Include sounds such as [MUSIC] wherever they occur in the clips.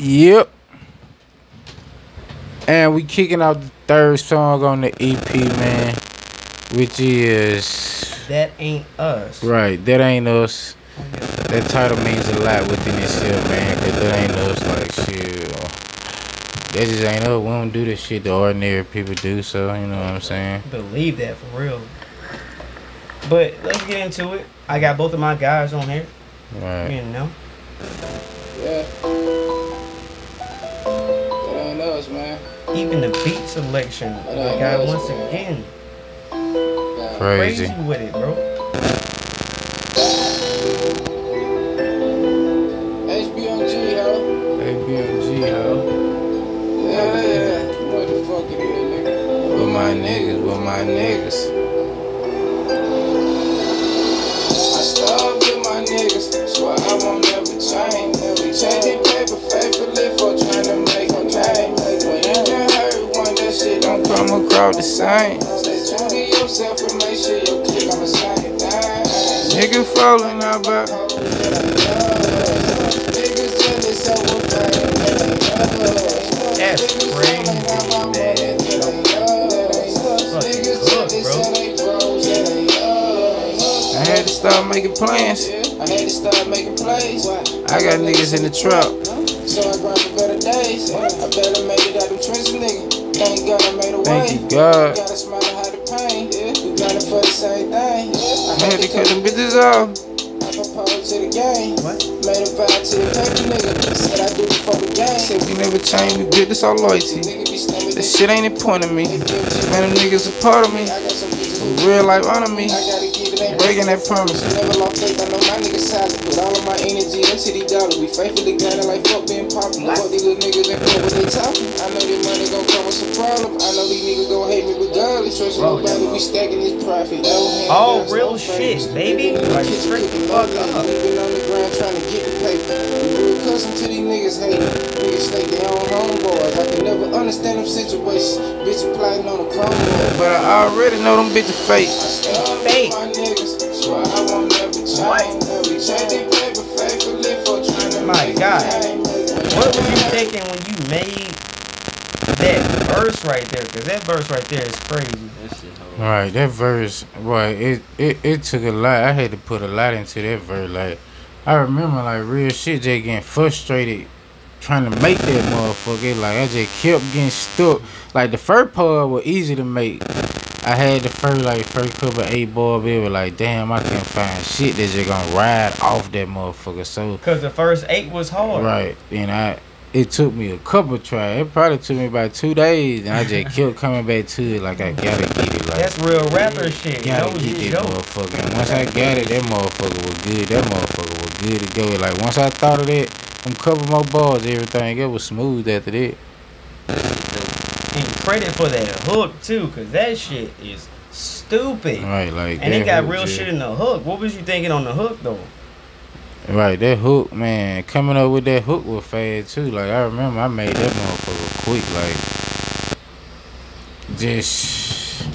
Yep. And we kicking out the third song on the EP, man, which is That ain't us. right. That ain't us. That title means a lot within itself, man. Cause that ain't us, like shit. That just ain't us. We don't do this shit the ordinary people do. So you know what I'm saying? Believe that for real. But let's get into it. I got both of my guys on here. Right. You know. Yeah. That man. Even the beat selection. I got once again. Crazy. Crazy with it, bro. Plans. I had to start making plays. I got niggas in the trap. So I grind for better days. I better made it out them trenches, nigga. Thank God I made a way. Thank you, God. Gotta smile and hide the pain. We grinding for the same thing. I had to cut them bitches off. I proposed to the game. What? Made a vow to the paper, nigga. Said I do it for the game. Said we never change, we built this our loyalty. Nigga be slamming That shit ain't important to me. Man, them niggas a part of me. I got some bitches who Real life honor me. I gotta give it ain't Breaking that promise. Never lost faith, I know my niggas solid. Put all of my energy into these dollars. We faithfully grinding like fuck being popular. Fuck these little niggas and fuck what they talking. I know this money gon' come with some problem. I know these niggas gon' hate me regardless. Trust nobody, we stacking this profit. All oh, real shit, baby. The Like, straight the fuck up. We been on the ground trying to get the paper. We real accustomed to these niggas hating. Niggas stake their own homeboys. I understand them situations. Bitch plotting on the corner. But I already know them bitches fake. Fake. My niggas, swear I won't never change. Never changing paper faithfully for trying My make God. What were you thinking when you made that verse right there? Cause that verse right there is crazy. That shit hard. Right, that verse, boy, it, it it took a lot. I had to put a lot into that verse. Like, I remember like real shit, just getting frustrated trying to make that motherfucker. Like, I just kept getting stuck. Like the first part was easy to make. I had the first like first couple eight ball, but it was like, damn, I can't find shit that's just gonna ride off that motherfucker. So Cause the first eight was hard. Right. And I it took me a couple tries. It probably took me about two days and I just [LAUGHS] kept coming back to it like I gotta get it. Like That's real rapper shit. gotta No, get you that know. motherfucker. And once I got it, that motherfucker was good. That motherfucker was good to go. Like once I thought of that, them couple more balls, everything it was smooth after that. And credit for that hook too, cause that shit is stupid. Right, like And it got real shit in the hook. What was you thinking on the hook though? Right, that hook, man, coming up with that hook was fast too. Like I remember I made that motherfucker quick, like just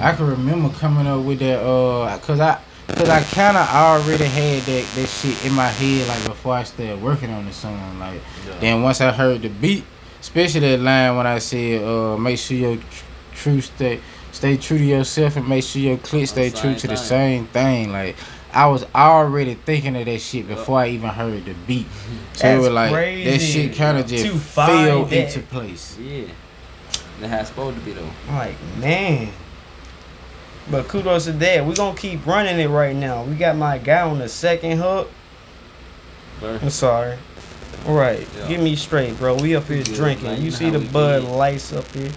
I can remember coming up with that uh cause I cause I kinda already had that, that shit in my head like before I started working on the song. Like then once I heard the beat, especially that line when I said uh make sure your tr- true stay stay true to yourself and make sure your click stay true Same to the same thing. Like I was already thinking of that shit before I even heard the beat. [LAUGHS] So it was like that shit kind of just fell that- into place. Yeah. That's how it's supposed to be though. I'm like, man. But kudos to that. We're gonna keep running it right now. We got my guy on the second hook. First. I'm sorry. All right, Yeah. get me straight, bro. We up here Good, drinking. man. You You see know the Bud do. Lights up here,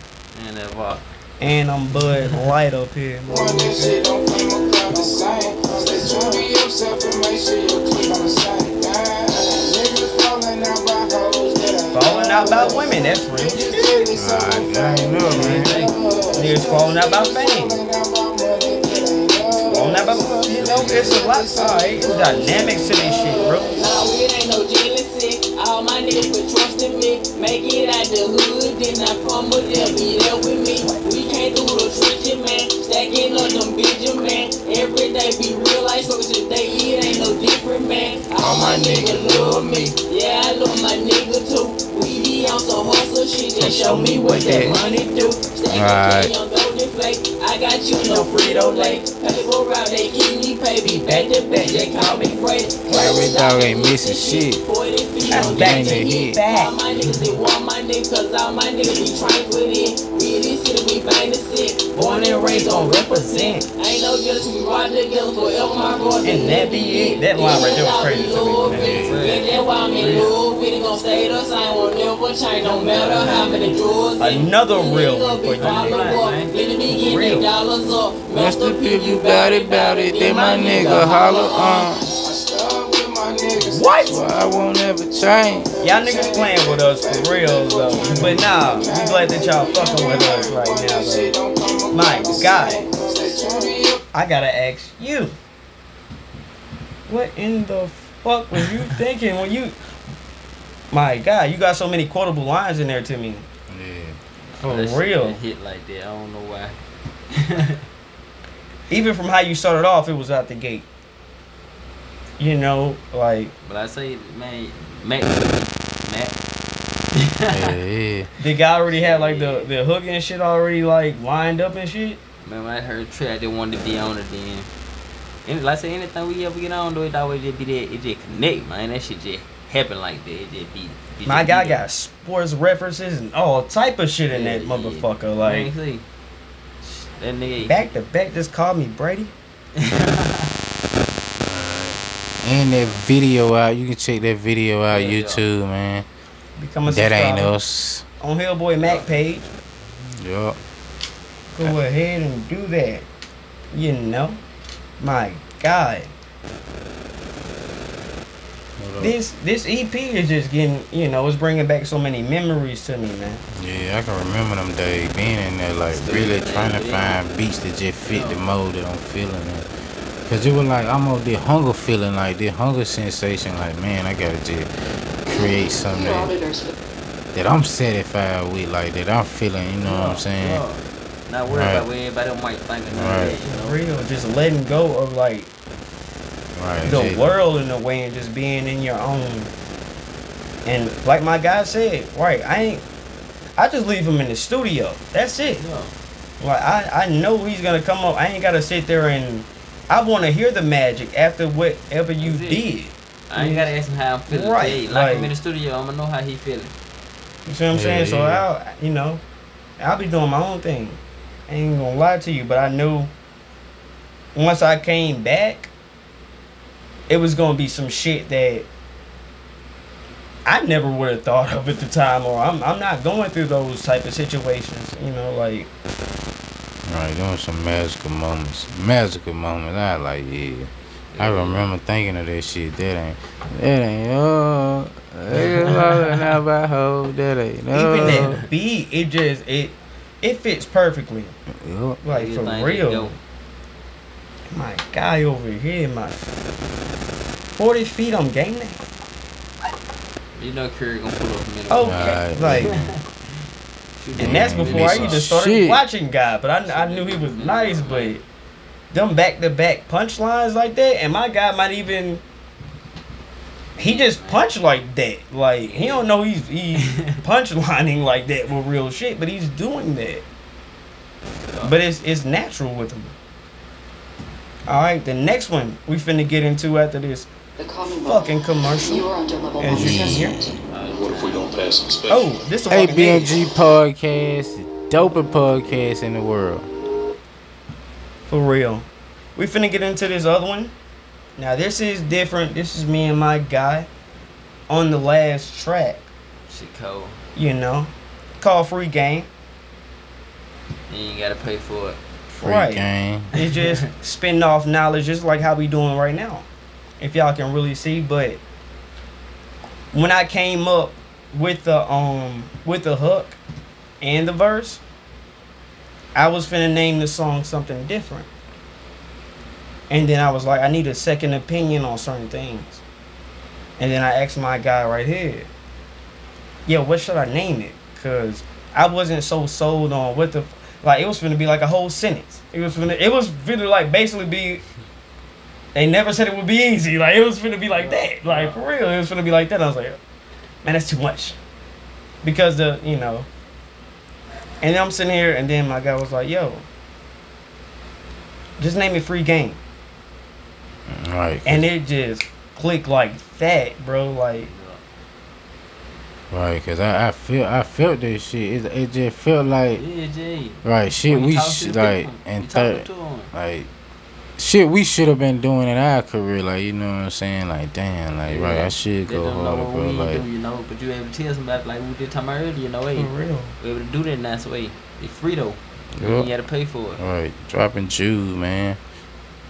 And that vodka. and I'm Bud [LAUGHS] Light up here. One that shit don't come across the same. Stay true yourself and make sure you click on the same thing. Niggas falling out by hoes that ain't Falling out about women, that's real. Niggas jealous I, over I ain't know, man. Niggas falling out about fame. Out about, you know, it's a lot. Alright, it's dynamics to this shit, bro. No, it ain't no jealousy. All my niggas put trust in me. Make it out the hood, then I with them. Be there with me. We came through the trenches, man. Stacking up them bitches, man. Every day be real life struggles today. It ain't no different, man. All my niggas love me. Yeah, I love my nigga too. We be on some hustle shit. They show me what that money do. Stack Alright. Got you no Frito Lay. Paper route, they keep me me back to back. They call me Freddy. Every dog ain't missing shit. 40 feet I'm back to hit. All my niggas, they want my niggas, cause all my niggas be trying for it. We this shit, we bang the shit. Born and raised, gon' represent. Ain't no jealous, we ride together forever, my bro. And that be it. That line right there was crazy to me. That's why I'm in love with it, stay the same, won't never change, no matter how many drugs. Another real one for you, man. Real. dollars up. Master P, you bout it, bout it. Then my nigga holler on. I start with my niggas. What? Well, I won't ever change. Y'all niggas playing with us for real though. But nah, we glad that y'all fucking with us right now though. My God. I gotta ask you. What in the fuck were you thinking when you My God, you got so many quotable lines in there to me. Yeah. For That real. been Hit like that. I don't know why. [LAUGHS] Even from how you started off, it was out the gate. You know, like But I say, man, Mac, Mac. Yeah, [LAUGHS] yeah. the guy already had like the, the hook and shit already like lined up and shit. Man, when I heard Trey, I didn't want to be on it then. And like I say, anything we ever get on, though, it always just be there. It just connect, man. That shit just happen like that. It just be. it My guy got sports references and all type of shit in Yeah, that yeah. motherfucker. Man, Like see, that nigga. back to back, just called me Brady. [LAUGHS] And that video out, you can check that video out Yeah, yeah. YouTube, man. Become a That ain't us. on HillBoy Mac page. Yup. Go ahead and do that. You know, my God, Uh, this this EP is just getting you know it's bringing back so many memories to me, man. Yeah, I can remember them days being in there, like really trying to find beats that just fit the mode that I'm feeling in. Cause it was like I'm almost the hunger feeling, like the hunger sensation, like man, I gotta just create something that, that I'm satisfied with, like that I'm feeling. You know what I'm saying? Not worried Right. about what everybody might think of Right. of that, you know. Real, just letting go of like Right. the just- world in a way and just being in your own. And like my guy said, right, I ain't. I just leave him in the studio. That's it. Yeah. Like I, I know he's gonna come up. I ain't gotta sit there and. I want to hear the magic after whatever you That's did. I ain't gotta ask him how I'm feeling. Right, Right. Like, like- him in the studio, I'm gonna know how he feeling. You see what I'm saying? Yeah, So yeah. I, you know, I'll be doing my own thing. I ain't gonna lie to you, but I knew once I came back, it was gonna be some shit that I never would have thought of at the time, or I'm I'm not going through those type of situations. You know, like Right, doing some magical moments. Magical moments. I like, yeah. I remember thinking of that shit. That ain't, that ain't, oh, now by hoe, that ain't, no. even that uh. beat, it just it it fits perfectly. Yup. Like for just real. Go. My guy over here, my forty feet on game day. You know Curry gonna pull up a minute. Okay, Right. like, and that's before we I even started shit. watching guy. But I, I knew he was nice, but them back to back punchlines like that, and my guy might even. He just punch like that. Like he don't know he's he [LAUGHS] punchlining like that with real shit, but he's doing that. But it's it's natural with him. All right, the next one we finna get into after this The fucking commercial. You are under level As you can hear. assessment. What if we don't pass inspection? Oh, this the Hey, walking dead. BNG podcast, dopest podcast in the world. For real. We finna get into this other one. Now this is different. This is me and my guy on the last track. Shit cold. You know, call free game. You ain't gotta pay for it. Free Right. game. It's [LAUGHS] just spinning off knowledge, just like how we doing right now. If y'all can really see, but when I came up with the um with the hook and the verse, I was finna name the song something different. And then I was like, I need a second opinion on certain things. And then I asked my guy right here, yeah, what should I name it? Cause I wasn't so sold on what the like it was finna be like a whole sentence. It was finna it was finna like basically be they never said it would be easy. Like it was finna be like that. Like for real, it was finna be like that. I was like, man, that's too much. Because the you know, And then I'm sitting here, and then my guy was like, "Yo, just name me free game," Right. and it just clicked like that, bro. Like, Right, cause I, I feel I felt this shit. It, it just felt like Yeah, Jay. right shit. We sh- like and third like shit we should have been doing in our career. Like you know what I'm saying? Like damn, like right, I should They go don't harder, bro. Like do, you know, but you able to tell somebody like we did talking about earlier, you know, hey, for real. we able to do that in that way. It's free though. You Yup. gotta pay for it. Right, dropping Jews, man.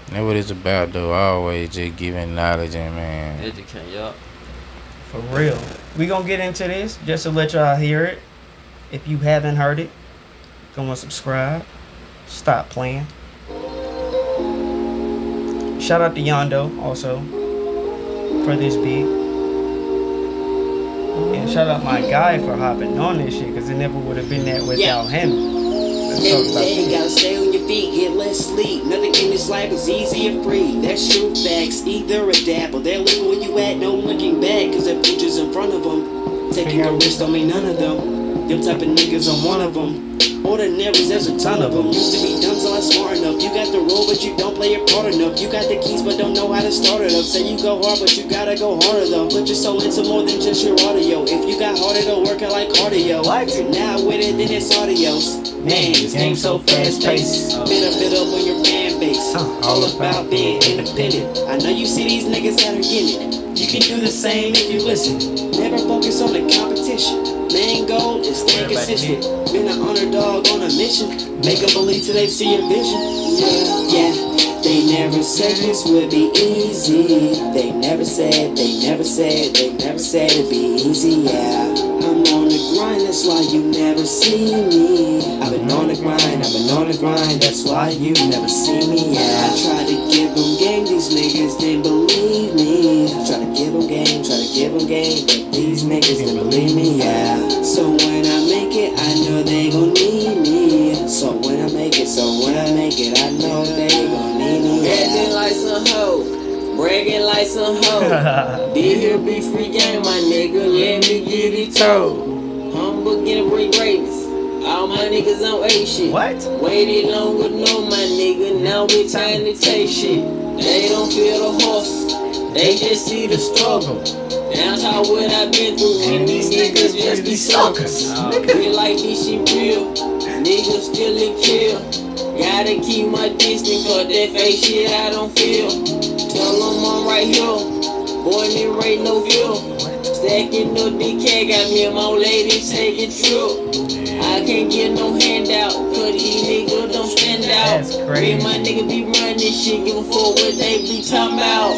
That's what it's about, though. Always just giving knowledge and man. Educate, yup. For real. We gonna get into this just to let y'all hear it. If you haven't heard it, go and subscribe. Stop playing. Shout out to Yondo also for this beat. And shout out my guy for hopping on this shit because it never would have been that without him. Let's talk about this. Gotta stay on your feet, get less sleep. Nothing in this life is easy or free. That's true facts. Either adapt or they're looking where you at, no looking back. Cause the future's in front of them. Taking a risk don't mean none of them. Them type of niggas, I'm one of them. Ordinaries, there's a ton of them. Used to be dumb till I'm smart enough. You got the role, but you don't play your part enough. You got the keys, but don't know how to start it up. Say you go hard, but you gotta go harder though. Put your soul into more than just your audio. If you got heart, it'll work out like cardio. What? You're now with it, then it's audios. Man, this game so fast paced. Bit up, bit up on your fan base. Huh. All about being independent. I know you see these niggas that are getting it. You can do the same if you listen. Never focus on the competition. Main goal is stay consistent. Been an underdog on a mission. Make them believe till they see your vision. Yeah, yeah. They never said this would be easy. They never said, they never said, they never said it'd be easy. Yeah, I'm on the grind, that's why you never see me. I've been on the grind, I've been on the grind, that's why you never see me. Yeah, I try to give them game, these niggas didn't believe me. Try to give them game, try to give them game, but these niggas didn't believe me. Yeah, so when I make it, I know they gon' need me. Like some hoe. Did [LAUGHS] here be free game, my nigga? Let me get it told. Humble, get a bring greatness. All my niggas on A shit. What? Waited longer, no, my nigga. Now we time to take shit. They don't feel the horse, they just see the struggle. That's how what I've been through. And these niggas just be suckers. Real like this shit real. Niggas still in kill. Gotta keep my distance, cause that fake shit I don't feel. Tell them I'm right here. Boy, me rate no bill. Stacking no DK, got me and my lady taking trip. I can't get no handout, cause these niggas don't stand That's Me crazy. and my nigga be running shit, give a fuck what they be talking about.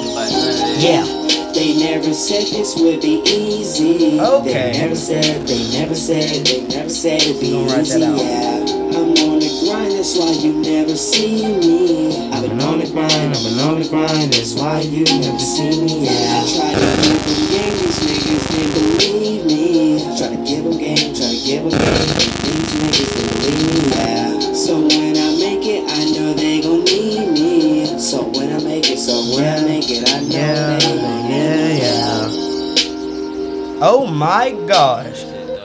Yeah. They never said this would be easy. Okay. They never said, they never said, they never said it'd be easy. Yeah. I'm on the grind, that's why you never see me. I've been on the grind, I've been on the grind, that's why you never see me. Yeah. I try to give them game, these niggas didn't believe me. Try to give them game, try to give them game, but these niggas didn't believe me. Yeah. So when I make it, I know they gon' need me. So when I make it, so when I make it, I know Yeah, they gon' yeah, need me. yeah. Oh my gosh. Shit.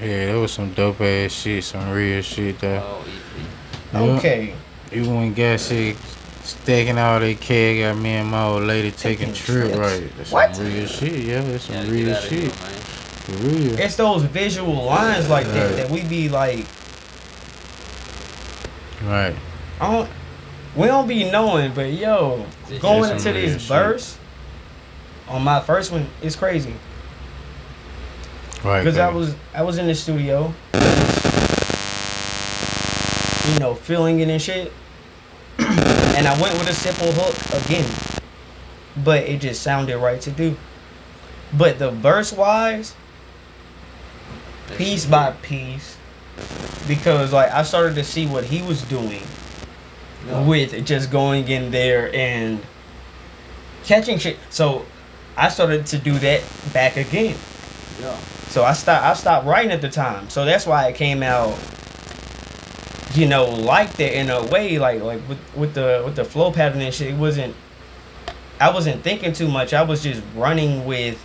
Yeah, that was some dope ass shit, some real shit though. Oh, EP. Yeah. Okay. Even when got shit stacking all that cash, got me and my old lady taking Taking trip, trips. right? That's What? some real shit, yeah, that's some Gotta real get out of here, shit. For real. It's those visual lines like that that we be like, Right. I don't, we don't be knowing, but yo, Just going some into real this shit. verse on my first one is crazy. Right. Because I was I was in the studio, you know, filling it and shit, [CLEARS THROAT] and I went with a simple hook again, but it just sounded right to do. But the verse wise, piece by piece, because like I started to see what he was doing Yeah. with just going in there and catching shit. So I started to do that back again. Yeah. So I stopped I stopped writing at the time. So that's why it came out you know like that in a way like like with with the with the flow pattern and shit it wasn't I wasn't thinking too much. I was just running with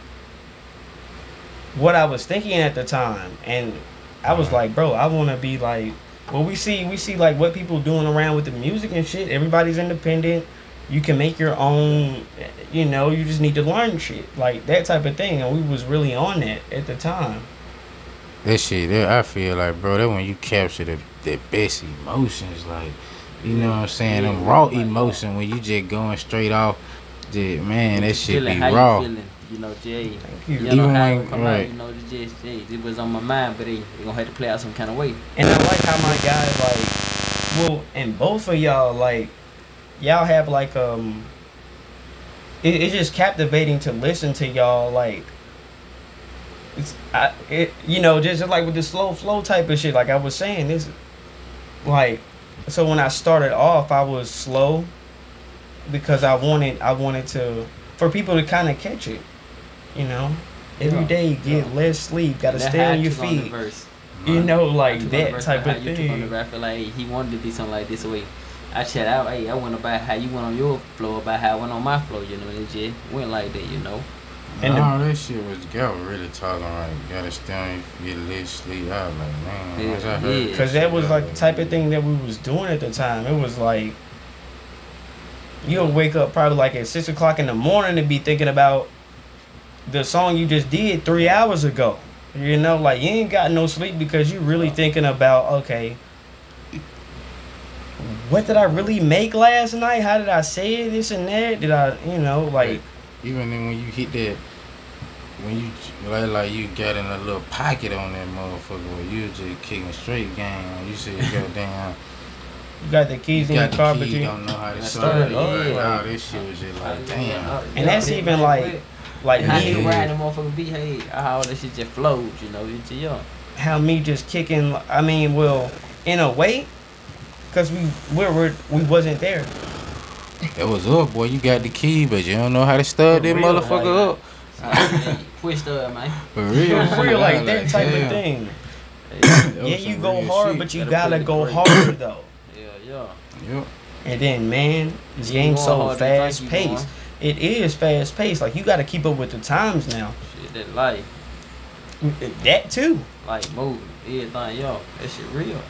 what I was thinking at the time and I was like, bro, I want to be like. Well, we see we see like what people doing around with the music and shit. Everybody's independent. You can make your own. You know, you just need to learn shit like that type of thing. And we was really on that at the time. That shit, that, I feel like, bro, that when you capture the, the best emotions, like, you know what I'm saying? Them Yeah, raw emotion when you just going straight off, just, man, that shit feeling be how raw. you feeling, you know, Jay. Thank you. You know Even how when- come right. out, you know, it's just, Jay, it was on my mind, but it, it gonna have to play out some kind of way. And I like how my guys like, well, and both of y'all like, y'all have like um. It, it's just captivating to listen to y'all like. It's I it you know just, just like with the slow flow type of shit like I was saying this, like, so when I started off I was slow, because I wanted I wanted to for people to kind of catch it, you know. Every Yeah, day get yeah. less sleep, gotta That stay on I your took on the feet. verse. You know, like took the that type of you took on the thing. I feel like he wanted to be something like this way. I chat out, hey, I went about how you went on your flow, about how I went on my flow, you know, and it just went like that, you know. And the- Nah, that shit was, y'all really talking right. Gotta stay on your feet, get sleep. I was like, man, Yeah, I heard yeah. Cause that was like the type of thing that we was doing at the time. It was like you'll wake up probably like at six o'clock in the morning and be thinking about the song you just did three hours ago. You know, like you ain't got no sleep because you really thinking about okay, what did I really make last night? How did I say? This and that? Did I, you know, like even then when you hit that, when you like like you got in a little pocket on that motherfucker, where you just kicking straight game. You see it go down, you got the you keys in got the car, the but you don't know how to start it. Oh, Like, yeah. all this shit was just like, damn. And that's even like- like how me- he me, ride the motherfucking beat, hey, how all that shit just flows, you know, it's just young. how me just kicking. I mean, well, in a way, cause we we were we wasn't there. It was up, boy. You got the key, but you don't know how to start that For real, motherfucker up. Pushed up, man. [LAUGHS] For real, For real, like that type damn. of thing. Yeah, you go hard, shit. but you Gotta gotta go harder though. Yeah, yeah. Yep. And then, man, this You game's so fast paced. It is fast paced. Like you got to keep up with the times now. Shit, that life, That too. like moving, everything, yo, that shit real.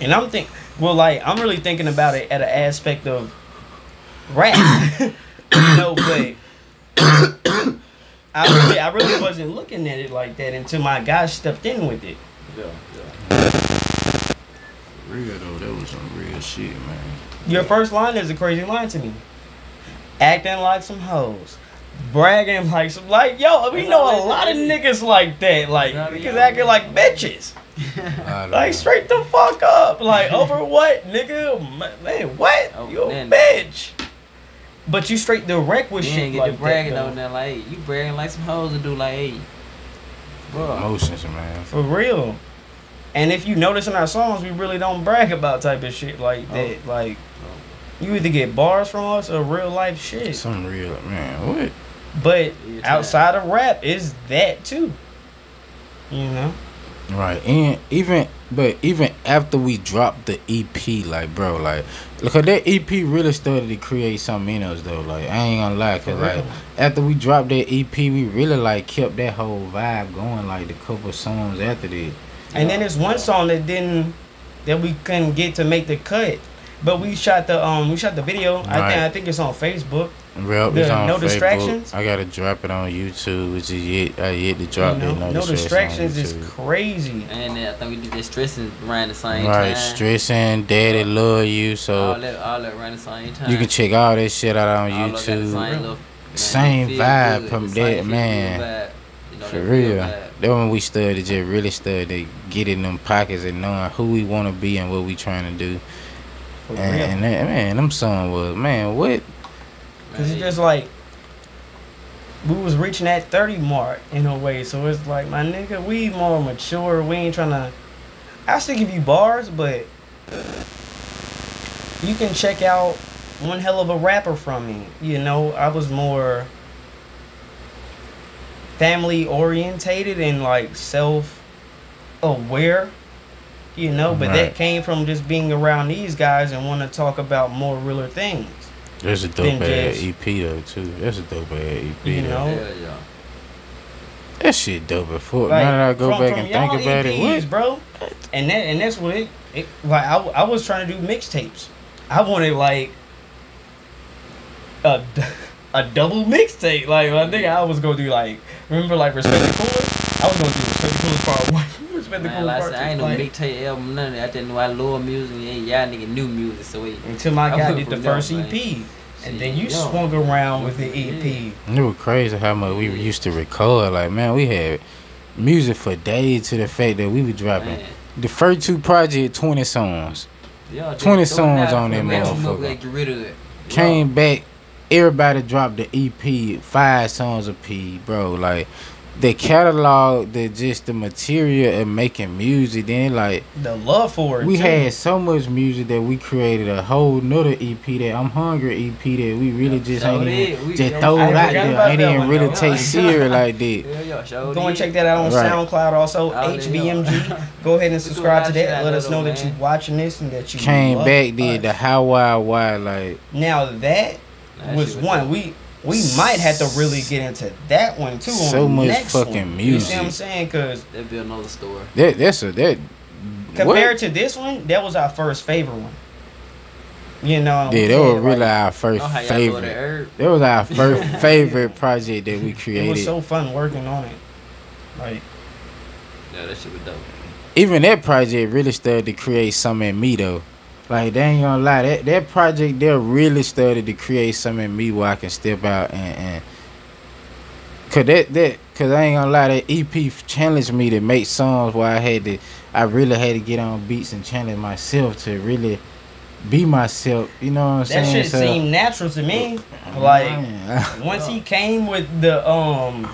And I'm think, well, like I'm really thinking about it at an aspect of rap. [COUGHS] [COUGHS] you know, but I really, I really wasn't looking at it like that until my guy stepped in with it. Yeah, yeah. Real though, that was some real shit, man. Your first line is a crazy line to me. Acting like some hoes. Bragging like some like yo, we That's know a lot of niggas like that. Like That's all they niggas are. acting like bitches. I Like straight the fuck up. Like [LAUGHS] over what, nigga? Man, what? Oh, you a bitch. But you straight direct with You shit ain't get like to bragging that, on though. there like, you bragging like some hoes and do like, hey, bro. Emotions, man. For real. And if you notice in our songs, we really don't brag about type of shit like Oh. that. Like you either get bars from us or real life shit. Some real, man. What? But Yeah, outside of rap is that too. You know? Right, and even but even after we dropped the EP, like bro, like look at that EP really started to create something in us though. Like I ain't gonna lie, cause For like real. after we dropped that EP, we really like kept that whole vibe going. Like the couple songs after that. And then there's one song that didn't that we couldn't get to make the cut. But we shot the um we shot the video. I Right. think I think it's on Facebook. Well, The it's on No Facebook. Distractions? I gotta drop it on YouTube, which is yet I yet to drop you know? that. No, no distractions is crazy. And then I think we did that stressing around the same Right, time. stressing, daddy love you. So all that, all that around the same time. you can check all that shit out on All YouTube. Same, little, man, Same vibe good, from the that, same feel man. Good know, For that real. vibe. That when we started to just really started to get in them pockets and knowing who we want to be and what we trying to do. For And, real. and that, man, them songs was man, what? Cause it's Man, just like we was reaching that 30 mark in a way. So it's like my nigga, we more mature. We ain't trying to I still give you bars, but you can check out one hell of a rapper from me. You know, I was more family orientated and like self aware. You know, but that came from just being around these guys and want to talk about more realer things. There's a dope ass EP though too. That's a dope ass EP. You know? Yeah, yeah. That That shit dope as fuck. Like, now that I go from- back from and think y'all about it, EPs, what? bro? And that and that's what it. it like I, I was trying to do mixtapes. I wanted like a, [LAUGHS] a double mixtape. Like I think I was gonna do like remember like respect the cooler. I was gonna do respect the cooler part one. [LAUGHS] respect the Man, cooler like I part said, two. I ain't no like, mixtape album, none of that. I just know I love music. And y'all nigga new music, so it, until my I guy did the from there, first man. EP, and then you yo. swung around with the E EP. It was crazy how much we used to record. Like, man, we had music for days to the fact that we were dropping. man. The first two projects, 20 songs. Y'all 20 songs on for that me. I'm gonna motherfucker. Get rid of it. Came back, everybody dropped the EP, five songs a P, bro. Like, the catalog, the just the material and making music, then like The love for it. we too. had so much music that we created a whole nother EP that I'm hungry EP that we really Yeah, just so ain't even We- just throw it forgot out about there. that Ain't even one, really though. take [LAUGHS] serious like that. Yeah, yeah, sure Go and check that out on Right. SoundCloud. Also, Oh, HBMG. [LAUGHS] Go ahead and subscribe to doing that. Let us know there, that you're watching this and that you Came love back, did the how why why like Now that That was one we we might have to really get into that one too. So on the much next fucking one. You see what I'm saying? Because That'd be another story. that. That's a that. compared what? to this one, that was our first favorite one. You know. Yeah, that was really like, our first Know how y'all go to favorite. herb? That was our [LAUGHS] first favorite project that we created. It created. was so fun working on it. Like Yeah, that shit was dope. Even that project really started to create something in me though. Like they ain't gonna lie, that that project there really started to create something in me where I can step out and, and cause that that cause I ain't gonna lie, that EP challenged me to make songs where I had to I really had to get on beats and challenge myself to really be myself. You know what I'm that saying? That shit So- seemed natural to me. Like Man, once he came with the um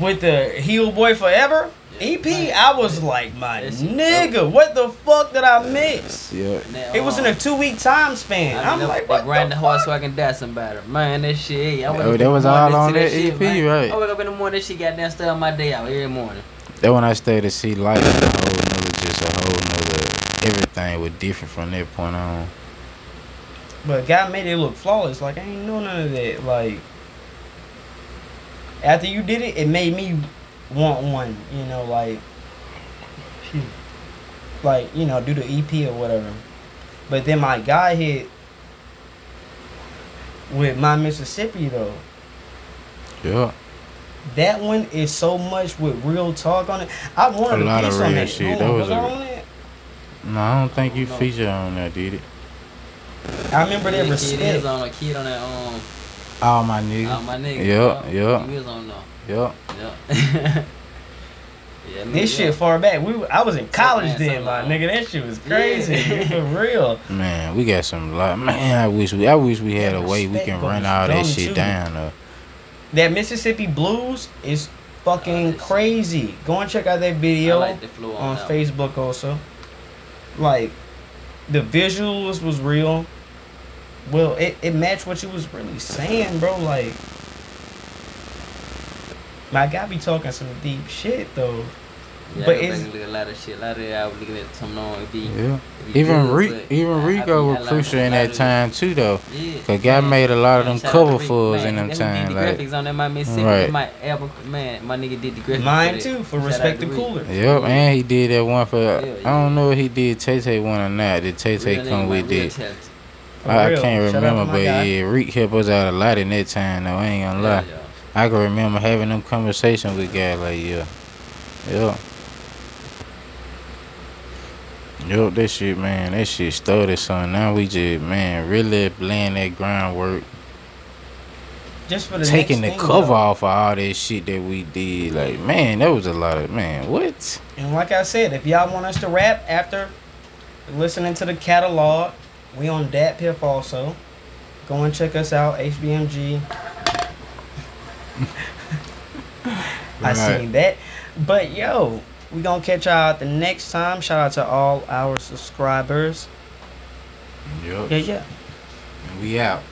with the HillBoy Forever EP, I was like, my nigga, what the fuck did I miss? yeah. It was in um, a two week time span. I I'm mean, like, what that grind the the hard so I can die somebody. Man, that shit. I Oh, that was all on listen that EP, man. right. I wake up in the morning, that shit goddamn start my day out every morning. That when I started to see life a whole nother, just a whole nother, everything was different from that point on. But God made it look flawless. Like I ain't know none of that. Like after you did it, it made me want one. You know, like like you know, do the EP or whatever. But then my guy hit with my Mississippi though. Yeah. That one is so much with real talk on it. I wanted A a, lot of piece on real that. shit. Hold That was was I a- on that? No, I don't think you No. featured on that, did it? I remember that Kid is on a kid on that um, All my nigga. oh, my nigga. Yeah, yeah. He was on there. Yeah. Yeah. [LAUGHS] yeah, This yeah. shit far back. We I was in college man, then, my long. nigga. That shit was crazy. Yeah. [LAUGHS] For real. Man, we got some lot. Man, I wish we, I wish we had a way we can run goes all that shit too. down. Though. That Mississippi blues is fucking Oh, that shit. crazy. Go and check out that I video like the flow on on, that. Facebook also. Like the visuals was real. Well, it, it matched what you was really saying, bro. Like my guy be talking some deep shit though. Yeah, but it's- back look a lot of shit. A lot of that I was looking at something on it be, Yeah. it be Even good, Re- even I- I Rico was like crucial in that time too, though. Yeah. Cause guy man. made a lot of them cover to Rick, fools man. in them time. Did the Like, graphics on that my Mississippi, Right. my album, man. My nigga did the graphics. Mine for too, for Shout respect out the to cooler. Yep, and he did that one for. Yeah, I don't know if he did Tay Tay one or not. Did Tay Tay Real nigga, come with it? I, I can't Shout out to remember, but yeah, Reek helped us out a lot in that time. Though I ain't gonna lie. I can remember having them conversation with guys like, yeah, yeah. Yup, that shit, man, that shit started, son. Now we just, man, really laying that groundwork, Just for the taking the cover though. off of all that shit that we did. Like, man, that was a lot of, man, what? And like I said, if y'all want us to rap after listening to the catalog, we on DatPiff also. Go and check us out, HBMG. I seen that. But yo, we gonna catch y'all out the next time. Shout out to all our subscribers. Yup, Yeah, yeah. we out.